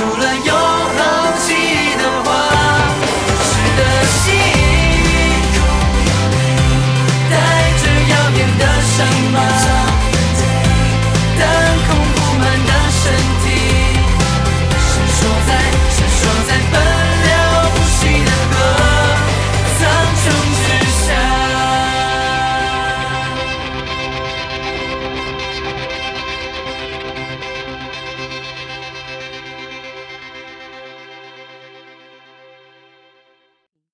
除了有